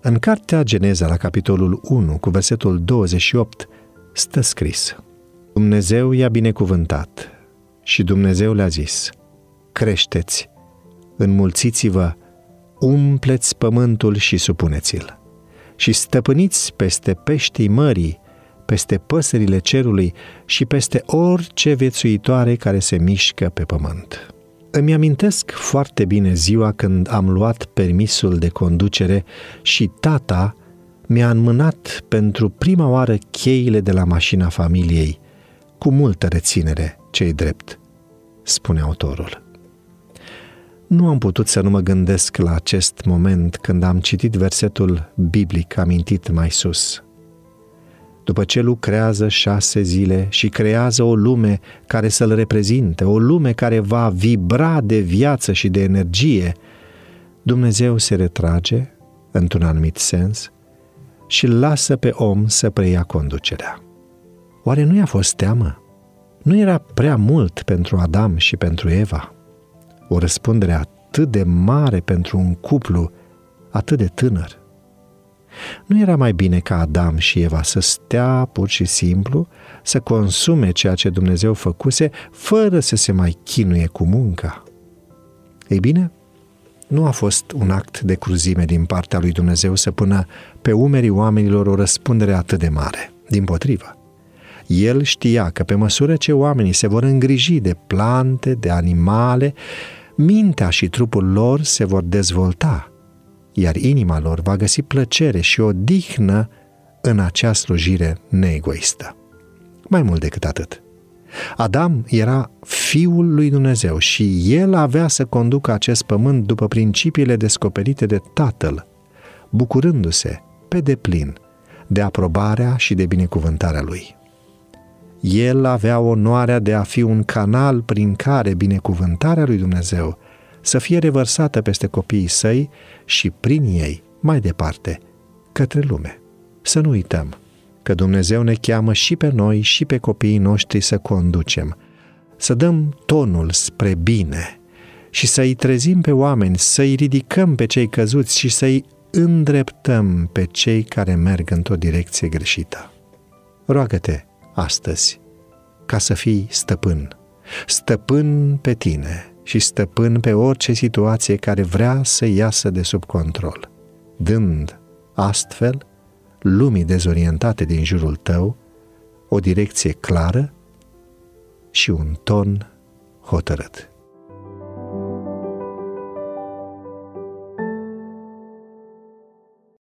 În cartea Geneza, la capitolul 1, cu versetul 28, stă scris Dumnezeu i-a binecuvântat și Dumnezeu le-a zis Creșteți, înmulțiți-vă, umpleți pământul și supuneți-l și stăpâniți peste peștii mării, peste păsările cerului și peste orice viețuitoare care se mișcă pe pământ. Îmi amintesc foarte bine ziua când am luat permisul de conducere și tata mi-a înmânat pentru prima oară cheile de la mașina familiei, cu multă reținere, cei drept, spune autorul. Nu am putut să nu mă gândesc la acest moment când am citit versetul biblic amintit mai sus – după ce lucrează șase zile și creează o lume care să-l reprezinte, o lume care va vibra de viață și de energie, Dumnezeu se retrage, într-un anumit sens, și îl lasă pe om să preia conducerea. Oare nu i-a fost teamă? Nu era prea mult pentru Adam și pentru Eva? O răspundere atât de mare pentru un cuplu atât de tânăr. Nu era mai bine ca Adam și Eva să stea pur și simplu, să consume ceea ce Dumnezeu făcuse, fără să se mai chinuie cu munca? Ei bine, nu a fost un act de cruzime din partea lui Dumnezeu să pună pe umerii oamenilor o răspundere atât de mare. Din potrivă, el știa că pe măsură ce oamenii se vor îngriji de plante, de animale, mintea și trupul lor se vor dezvolta iar inima lor va găsi plăcere și o dihnă în acea slujire neegoistă. Mai mult decât atât, Adam era fiul lui Dumnezeu și el avea să conducă acest pământ după principiile descoperite de tatăl, bucurându-se pe deplin de aprobarea și de binecuvântarea lui. El avea onoarea de a fi un canal prin care binecuvântarea lui Dumnezeu să fie revărsată peste copiii săi și prin ei, mai departe, către lume. Să nu uităm că Dumnezeu ne cheamă și pe noi și pe copiii noștri să conducem, să dăm tonul spre bine și să-i trezim pe oameni, să-i ridicăm pe cei căzuți și să-i îndreptăm pe cei care merg într-o direcție greșită. Roagă-te astăzi ca să fii stăpân, stăpân pe tine, și stăpân pe orice situație care vrea să iasă de sub control, dând astfel lumii dezorientate din jurul tău o direcție clară și un ton hotărât.